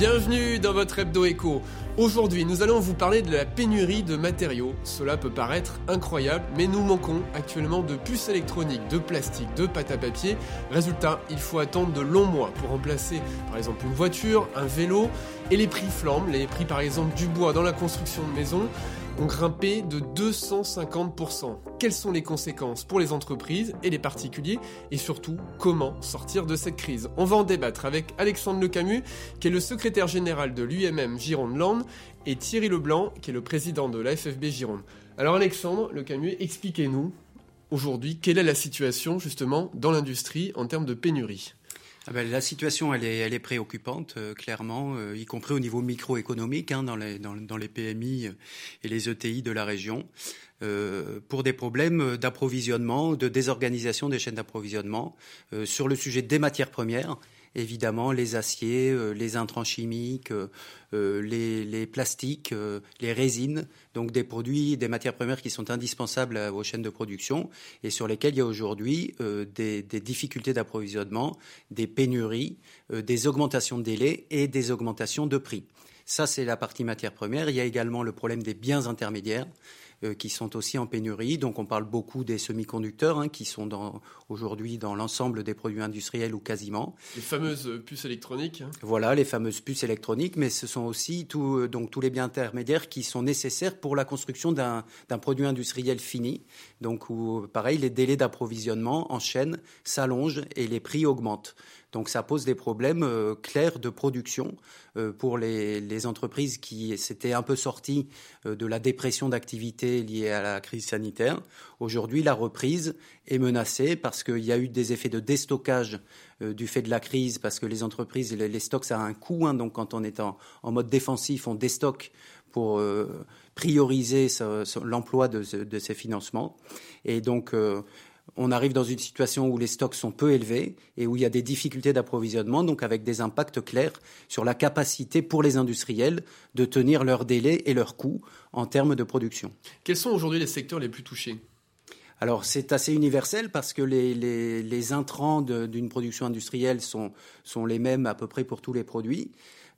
Bienvenue dans votre hebdo écho. Aujourd'hui, nous allons vous parler de la pénurie de matériaux. Cela peut paraître incroyable, mais nous manquons actuellement de puces électroniques, de plastique, de pâte à papier. Résultat, il faut attendre de longs mois pour remplacer par exemple une voiture, un vélo, et les prix flambent. Les prix par exemple du bois dans la construction de maisons ont grimpé de 250%. Quelles sont les conséquences pour les entreprises et les particuliers et surtout comment sortir de cette crise? On va en débattre avec Alexandre Lecamus qui est le secrétaire général de l'UMM Gironde Land et Thierry Leblanc qui est le président de l'AFFB Gironde. Alors Alexandre Lecamus, expliquez-nous aujourd'hui quelle est la situation justement dans l'industrie en termes de pénurie. Ah ben, la situation, elle est, elle préoccupante, euh, clairement, euh, y compris au niveau microéconomique, hein, dans, les, dans, PMI euh, et les ETI de la région, pour des problèmes d'approvisionnement, de désorganisation des chaînes d'approvisionnement, sur le sujet des matières premières évidemment les aciers, euh, les intrants chimiques, euh, euh, les, plastiques, les résines, donc des produits, des matières premières qui sont indispensables aux chaînes de production et sur lesquelles il y a aujourd'hui des, des, difficultés d'approvisionnement, des pénuries, des augmentations de délais et des augmentations de prix. Ça, c'est la partie matière première. Il y a également le problème des biens intermédiaires. Euh, qui sont aussi en pénurie. Donc on parle beaucoup des semi-conducteurs hein, qui sont aujourd'hui dans l'ensemble des produits industriels ou quasiment. Les fameuses puces électroniques. Hein. Voilà, les fameuses puces électroniques, mais ce sont aussi euh, donc, tous les biens intermédiaires qui sont nécessaires pour la construction d'un produit industriel fini. Donc où, pareil, les délais d'approvisionnement en chaîne s'allongent et les prix augmentent. Donc ça pose des problèmes euh, clairs de production euh, pour les, les, entreprises qui s'étaient un peu sorties euh, de la dépression d'activité liée à la crise sanitaire. Aujourd'hui, la reprise est menacée parce qu'il y a eu des effets de déstockage du fait de la crise, parce que les entreprises, les, les stocks, ça a un coût. Hein, donc quand on est en, en, mode défensif, on déstocke pour prioriser l'emploi de, de, ces financements. Et donc on arrive dans une situation où les stocks sont peu élevés et où il y a des difficultés d'approvisionnement, donc avec des impacts clairs sur la capacité pour les industriels de tenir leurs délais et leurs coûts en termes de production. Quels sont aujourd'hui les secteurs les plus touchés? Alors c'est assez universel parce que les, intrants d'une production industrielle sont, les mêmes à peu près pour tous les produits.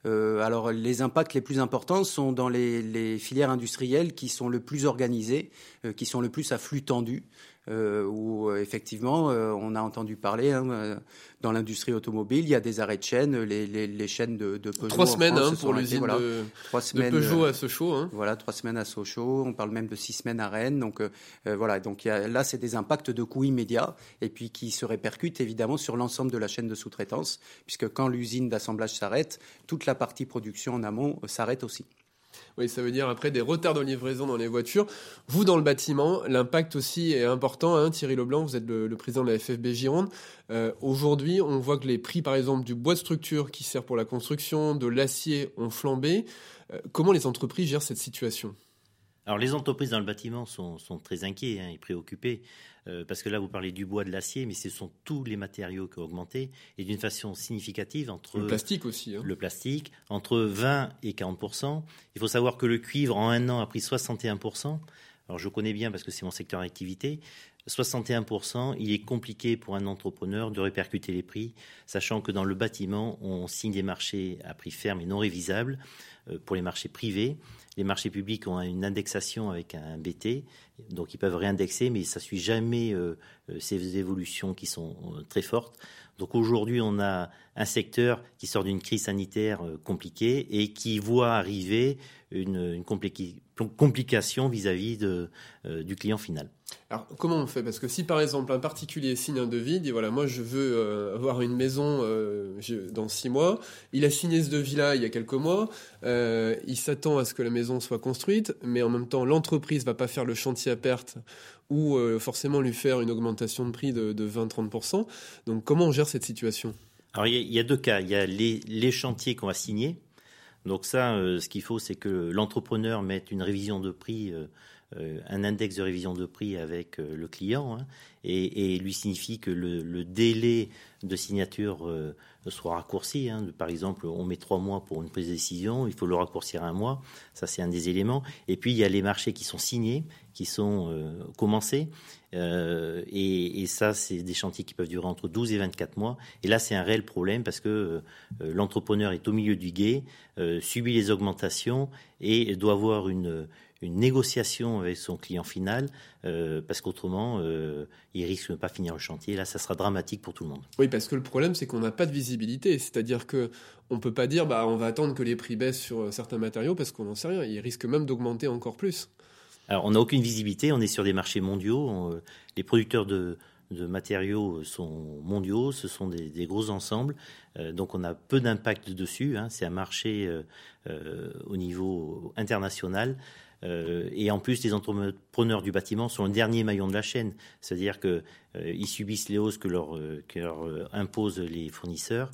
Euh, alors les impacts les plus importants sont dans les, filières industrielles qui sont le plus organisées, euh, qui sont le plus à flux tendu. Euh, où euh, effectivement euh, on a entendu parler hein, dans l'industrie automobile, il y a des arrêts de chaînes, les, les, les chaînes de, de Peugeot. Trois semaines hein, pour l'usine de, trois semaines, de Peugeot à Sochaux. Hein. Voilà, trois semaines à Sochaux. On parle même de six semaines à Rennes. Donc voilà, donc y a, là c'est des impacts de coûts immédiats et puis qui se répercutent évidemment sur l'ensemble de la chaîne de sous-traitance, puisque quand l'usine d'assemblage s'arrête, toute la partie production en amont s'arrête aussi. Oui, ça veut dire après des retards de livraison dans les voitures. Vous, dans le bâtiment, l'impact aussi est important. Hein. Thierry Leblanc, vous êtes le, président de la FFB Gironde. Euh, aujourd'hui, on voit que les prix, par exemple, du bois de structure qui sert pour la construction, de l'acier ont flambé. Euh, comment les entreprises gèrent cette situation? Alors les entreprises dans le bâtiment sont, très inquiets hein, et préoccupés, euh, parce que là vous parlez du bois, de l'acier, mais ce sont tous les matériaux qui ont augmenté, et d'une façon significative entre... Le plastique aussi. Hein. Le plastique, entre 20 et 40 Il faut savoir que le cuivre en un an a pris 61% alors je connais bien parce que c'est mon secteur d'activité. 61%, il est compliqué pour un entrepreneur de répercuter les prix, sachant que dans le bâtiment, on signe des marchés à prix ferme et non révisables euh, pour les marchés privés. Les marchés publics ont une indexation avec un BT, donc ils peuvent réindexer, mais ça ne suit jamais euh, euh, ces évolutions qui sont très fortes. Donc aujourd'hui, on a un secteur qui sort d'une crise sanitaire compliquée et qui voit arriver une, complication vis-à-vis du client final. Alors comment on fait? Parce que si par exemple un particulier signe un devis, dit voilà moi je veux euh, avoir une maison euh, dans six mois, il a signé ce devis-là il y a quelques mois, il s'attend à ce que la maison soit construite, mais en même temps l'entreprise va pas faire le chantier à perte ou forcément lui faire une augmentation de prix de, 20-30%. Donc comment on gère cette situation? Alors il y, a deux cas, il y a les, les chantiers qu'on va signer. Donc ça, euh, ce qu'il faut, c'est que l'entrepreneur mette une révision de prix euh, un index de révision de prix avec le client hein, et, lui signifie que le, délai de signature soit raccourci. Hein. Par exemple, on met trois mois pour une prise de décision, il faut le raccourcir à un mois. Ça, c'est un des éléments. Et puis, il y a les marchés qui sont signés, qui sont commencés. Euh, et, ça, c'est des chantiers qui peuvent durer entre 12 et 24 mois. Et là, c'est un réel problème parce que euh, l'entrepreneur est au milieu du guet, euh, subit les augmentations et doit avoir une, une négociation avec son client final, parce qu'autrement, il risque de ne pas finir le chantier. Là, ça sera dramatique pour tout le monde. Oui, parce que le problème, c'est qu'on n'a pas de visibilité. C'est-à-dire que on peut pas dire, bah, on va attendre que les prix baissent sur certains matériaux, parce qu'on n'en sait rien. Ils risquent même d'augmenter encore plus. Alors, on n'a aucune visibilité, on est sur des marchés mondiaux. Euh, les producteurs de, matériaux sont mondiaux, ce sont des, gros ensembles, euh, donc on a peu d'impact dessus. Hein. c'est un marché euh, au niveau international. Et en plus, les entrepreneurs du bâtiment sont le dernier maillon de la chaîne, c'est-à-dire qu'ils subissent les hausses que leur, que leur imposent les fournisseurs,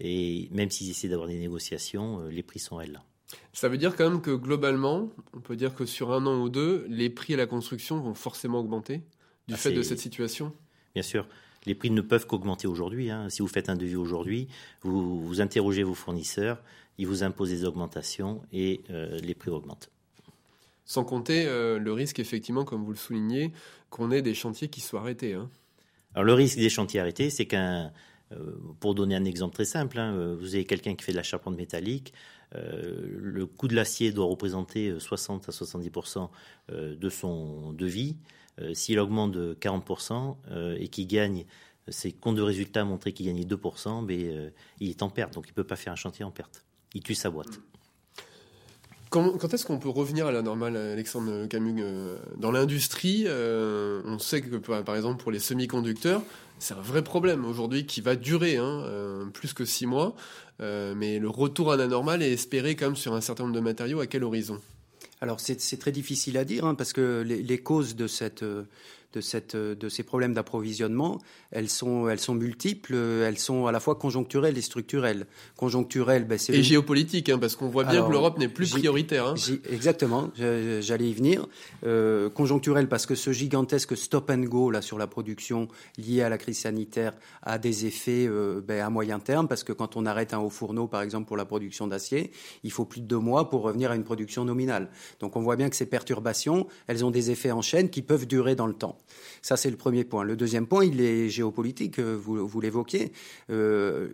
et même s'ils essaient d'avoir des négociations, les prix sont là. Ça veut dire quand même que globalement, on peut dire que sur un an ou deux, les prix à la construction vont forcément augmenter du ah, fait de cette situation? Bien sûr. Les prix ne peuvent qu'augmenter aujourd'hui. Hein. Si vous faites un devis aujourd'hui, vous, vous interrogez vos fournisseurs, ils vous imposent des augmentations et euh, les prix augmentent. Sans compter euh, le risque, effectivement, comme vous le soulignez, qu'on ait des chantiers qui soient arrêtés. Hein. Alors le risque des chantiers arrêtés, c'est qu'un, euh, pour donner un exemple très simple, hein, vous avez quelqu'un qui fait de la charpente métallique, euh, le coût de l'acier doit représenter 60 euh, à 70% euh, de son devis. S'il augmente de 40% et qu'il gagne ses comptes de résultats montré qu'il gagne 2%, mais, il est en perte, donc il ne peut pas faire un chantier en perte. Il tue sa boîte. Quand, est-ce qu'on peut revenir à la normale, Alexandre Camus Dans l'industrie, on sait que par exemple pour les semi-conducteurs, c'est un vrai problème aujourd'hui qui va durer hein, plus que six mois. Euh, mais le retour à la normale est espéré comme sur un certain nombre de matériaux. À quel horizon? Alors c'est très difficile à dire hein, parce que les, causes de cette euh, de, cette, de ces problèmes d'approvisionnement, elles sont, elles sont multiples, elles sont à la fois conjoncturelles et structurelles. Conjoncturelles, ben, c'est... Et géopolitiques, hein, parce qu'on voit bien que l'Europe n'est plus prioritaire. Hein. Exactement, j'allais y venir. Euh, conjoncturelles, parce que ce gigantesque stop and go là, sur la production lié à la crise sanitaire a des effets euh, ben, à moyen terme, parce que quand on arrête un haut fourneau, par exemple, pour la production d'acier, il faut plus de deux mois pour revenir à une production nominale. Donc on voit bien que ces perturbations, elles ont des effets en chaîne qui peuvent durer dans le temps. Ça, c'est le premier point. Le deuxième point, il est géopolitique, euh, vous, vous l'évoquiez. Euh,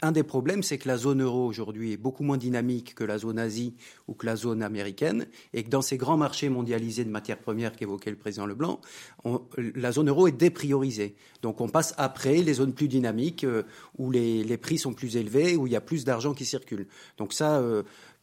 un, des problèmes, c'est que la zone euro aujourd'hui est beaucoup moins dynamique que la zone Asie ou que la zone américaine, et que dans ces grands marchés mondialisés de matières premières qu'évoquait le président Leblanc, la zone euro est dépriorisée. Donc on passe après les zones plus dynamiques euh, où les, prix sont plus élevés, où il y a plus d'argent qui circule. Donc ça,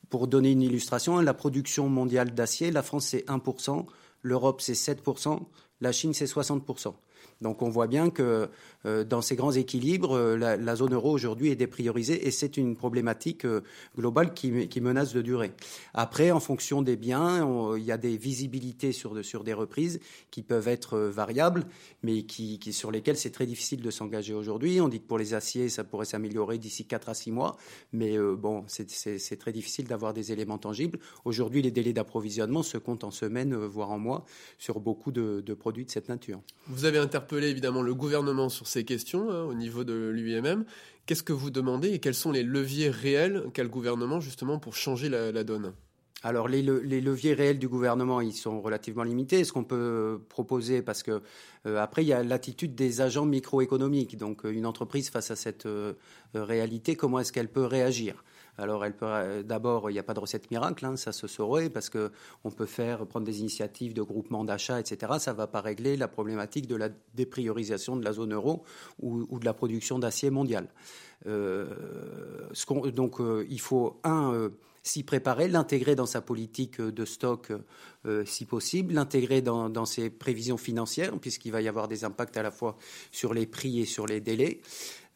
pour donner une illustration, la production mondiale d'acier, la France c'est 1%, l'Europe c'est 7%, la Chine, c'est 60%. Donc on voit bien que euh, dans ces grands équilibres, euh, la, zone euro aujourd'hui est dépriorisée et c'est une problématique euh, globale qui, menace de durer. Après, en fonction des biens, il y a des visibilités sur, des reprises qui peuvent être variables, mais sur lesquelles c'est très difficile de s'engager aujourd'hui. On dit que pour les aciers, ça pourrait s'améliorer d'ici 4 à 6 mois, mais bon, c'est très difficile d'avoir des éléments tangibles. Aujourd'hui, les délais d'approvisionnement se comptent en semaines, voire en mois, sur beaucoup de, produits de cette nature. Interpellé évidemment le gouvernement sur ces questions hein, au niveau de l'UIMM. Qu'est-ce que vous demandez et quels sont les leviers réels qu'a le gouvernement justement pour changer la, donne? Alors les, leviers réels du gouvernement, ils sont relativement limités. Ce qu'on peut proposer, parce que euh, après il y a l'attitude des agents microéconomiques. Donc euh, une entreprise face à cette euh, réalité, comment est-ce qu'elle peut réagir? Alors, elle peut euh, d'abord, il n'y a pas de recette miracle, hein, ça se saurait parce que on peut faire prendre des initiatives de groupement d'achat, etc. Ça ne va pas régler la problématique de la dépriorisation de la zone euro ou, de la production d'acier mondial. Euh, donc, euh, il faut un s'y préparer, l'intégrer dans sa politique de stock si possible, l'intégrer dans, dans, ses prévisions financières, puisqu'il va y avoir des impacts à la fois sur les prix et sur les délais.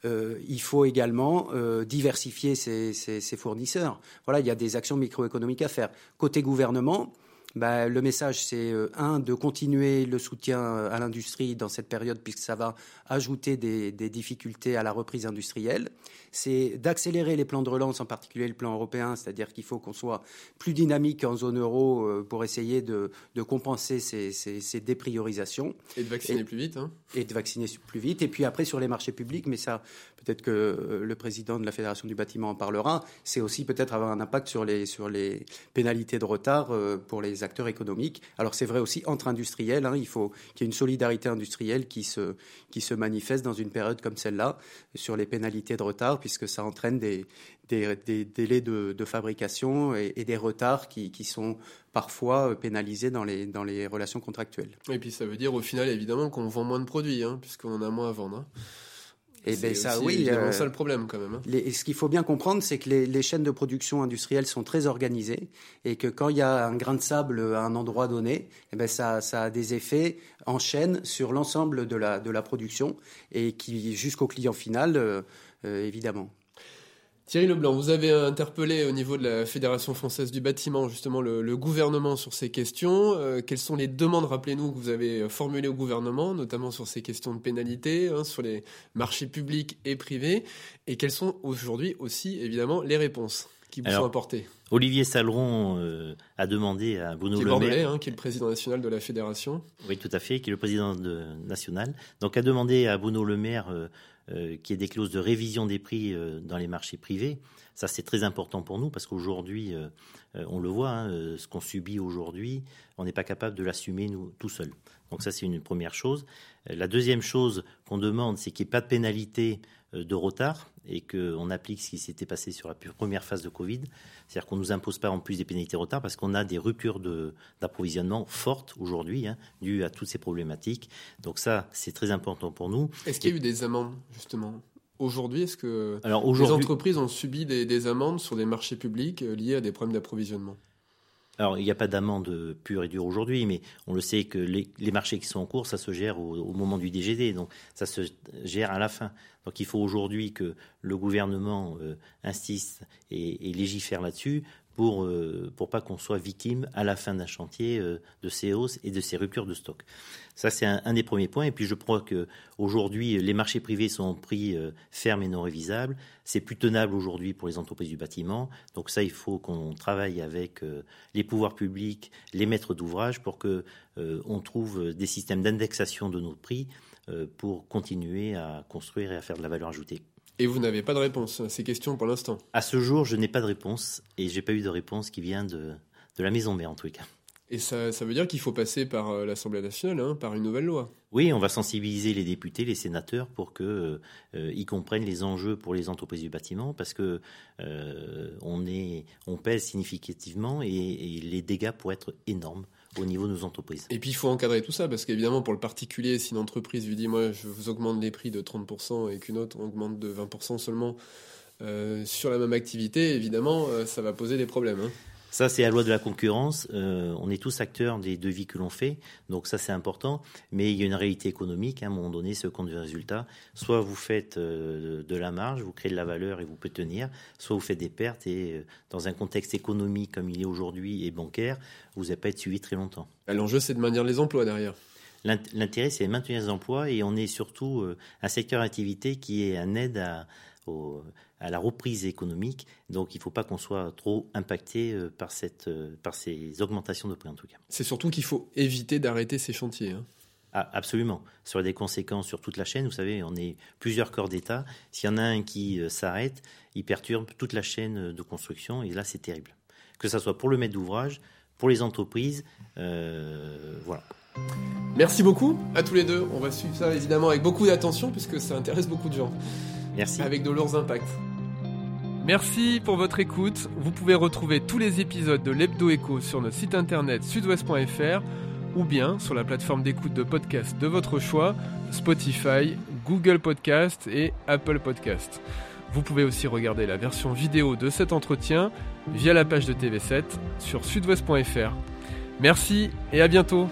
Euh, il faut également euh, diversifier ses, fournisseurs. Voilà, il y a des actions microéconomiques à faire. Côté gouvernement, bah, le message, c'est euh, un de continuer le soutien euh, à l'industrie dans cette période, puisque ça va ajouter des, des difficultés à la reprise industrielle. C'est d'accélérer les plans de relance, en particulier le plan européen, c'est-à-dire qu'il faut qu'on soit plus dynamique en zone euro euh, pour essayer de, de compenser ces, ces, ces, dépriorisations. Et de vacciner et, plus vite. Hein. Et de vacciner plus vite. Et puis après, sur les marchés publics, mais ça, peut-être que le président de la Fédération du bâtiment en parlera, c'est aussi peut-être avoir un impact sur les, sur les pénalités de retard pour les acteurs économiques. Alors c'est vrai aussi entre industriels, hein, il faut qu'il y ait une solidarité industrielle qui se, qui se manifeste dans une période comme celle-là sur les pénalités de retard, puisque ça entraîne des, délais de, fabrication et, des retards qui, qui sont parfois pénalisés dans les, dans les relations contractuelles. Et puis ça veut dire au final évidemment qu'on vend moins de produits, hein, puisqu'on en a moins à vendre. Hein. Et ben ça, aussi, oui, euh, ça le problème quand même. Hein. Les, ce qu'il faut bien comprendre, c'est que les, les, chaînes de production industrielles sont très organisées et que quand il y a un grain de sable à un endroit donné, eh ben ça, ça a des effets en chaîne sur l'ensemble de la, de la production et qui jusqu'au client final, euh, euh, évidemment. Thierry Leblanc, vous avez interpellé au niveau de la Fédération française du bâtiment justement le, le gouvernement sur ces questions. Euh, quelles sont les demandes, rappelez-nous, que vous avez formulées au gouvernement, notamment sur ces questions de pénalité, hein, sur les marchés publics et privés Et quelles sont aujourd'hui aussi, évidemment, les réponses qui vous Alors, sont apportées? Olivier Saleron euh, a demandé à Bruno qui Le Maire, hein, qui est le président national de la fédération. Oui, tout à fait, qui est le président de, national. Donc, a demandé à Bruno Le Maire euh, euh, qu'il y ait des clauses de révision des prix euh, dans les marchés privés. Ça, c'est très important pour nous parce qu'aujourd'hui, euh, on le voit, hein, ce qu'on subit aujourd'hui, on n'est pas capable de l'assumer nous tout seul. Donc ça, c'est une première chose. La deuxième chose qu'on demande, c'est qu'il n'y ait pas de pénalité de retard et qu'on applique ce qui s'était passé sur la première phase de Covid. C'est-à-dire qu'on ne nous impose pas en plus des pénalités de retard parce qu'on a des ruptures d'approvisionnement fortes aujourd'hui, hein, dues à toutes ces problématiques. Donc ça, c'est très important pour nous. Est-ce qu'il y a eu des amendes, justement? Aujourd'hui, est-ce que Alors, les entreprises ont subi des, des, amendes sur des marchés publics liés à des problèmes d'approvisionnement? Alors, il n'y a pas d'amende pure et dure aujourd'hui, mais on le sait que les, marchés qui sont en cours, ça se gère au, moment du DGD, donc ça se gère à la fin. Donc, il faut aujourd'hui que le gouvernement euh, insiste et, et légifère là-dessus pour euh, pour pas qu'on soit victime à la fin d'un chantier euh, de ces hausses et de ces ruptures de stock. Ça c'est un, des premiers points. Et puis je crois que aujourd'hui les marchés privés sont en prix euh, ferme et non révisables. C'est plus tenable aujourd'hui pour les entreprises du bâtiment. Donc ça il faut qu'on travaille avec euh, les pouvoirs publics, les maîtres d'ouvrage pour que on trouve des systèmes d'indexation de nos prix pour continuer à construire et à faire de la valeur ajoutée. Et vous n'avez pas de réponse à ces questions pour l'instant À ce jour, je n'ai pas de réponse et j'ai pas eu de réponse qui vient de, de la maison mère en les cas. Et ça, ça veut dire qu'il faut passer par euh, l'Assemblée nationale, hein, par une nouvelle loi. Oui, on va sensibiliser les députés, les sénateurs pour que euh, ils comprennent les enjeux pour les entreprises du bâtiment, parce que euh, on est, on pèse significativement et, et les dégâts pourraient être énormes au niveau de nos entreprises. Et puis il faut encadrer tout ça, parce qu'évidemment, pour le particulier, si une entreprise lui dit Moi, je vous augmente les prix de 30% et qu'une autre augmente de 20% seulement euh, sur la même activité, évidemment, euh, ça va poser des problèmes. Hein. Ça, c'est la loi de la concurrence. Euh, on est tous acteurs des devis que l'on fait, donc ça, c'est important. Mais il y a une réalité économique. À un moment donné, ce compte du résultat. Soit vous faites euh, de la marge, vous créez de la valeur et vous pouvez tenir. Soit vous faites des pertes et euh, dans un contexte économique comme il est aujourd'hui et bancaire, vous n'allez pas être suivi très longtemps. L'enjeu, c'est de maintenir les emplois derrière. L'intérêt, c'est de maintenir les emplois et on est surtout un secteur d'activité qui est un aide à, au, à la reprise économique. Donc il ne faut pas qu'on soit trop impacté euh, par, cette, euh, par ces augmentations de prix en tout cas. C'est surtout qu'il faut éviter d'arrêter ces chantiers. Hein. Ah, absolument. Ça aura des conséquences sur toute la chaîne. Vous savez, on est plusieurs corps d'État. S'il y en a un qui euh, s'arrête, il perturbe toute la chaîne de construction et là, c'est terrible. Que ce soit pour le maître d'ouvrage, pour les entreprises, euh, voilà. Merci beaucoup à tous les deux. On va suivre ça évidemment avec beaucoup d'attention puisque ça intéresse beaucoup de gens. Merci. Avec de lourds impacts. Merci pour votre écoute. Vous pouvez retrouver tous les épisodes de l'Hebdo Echo sur notre site internet sudouest.fr ou bien sur la plateforme d'écoute de podcast de votre choix, Spotify, Google Podcast et Apple Podcast. Vous pouvez aussi regarder la version vidéo de cet entretien via la page de TV7 sur sudouest.fr. Merci et à bientôt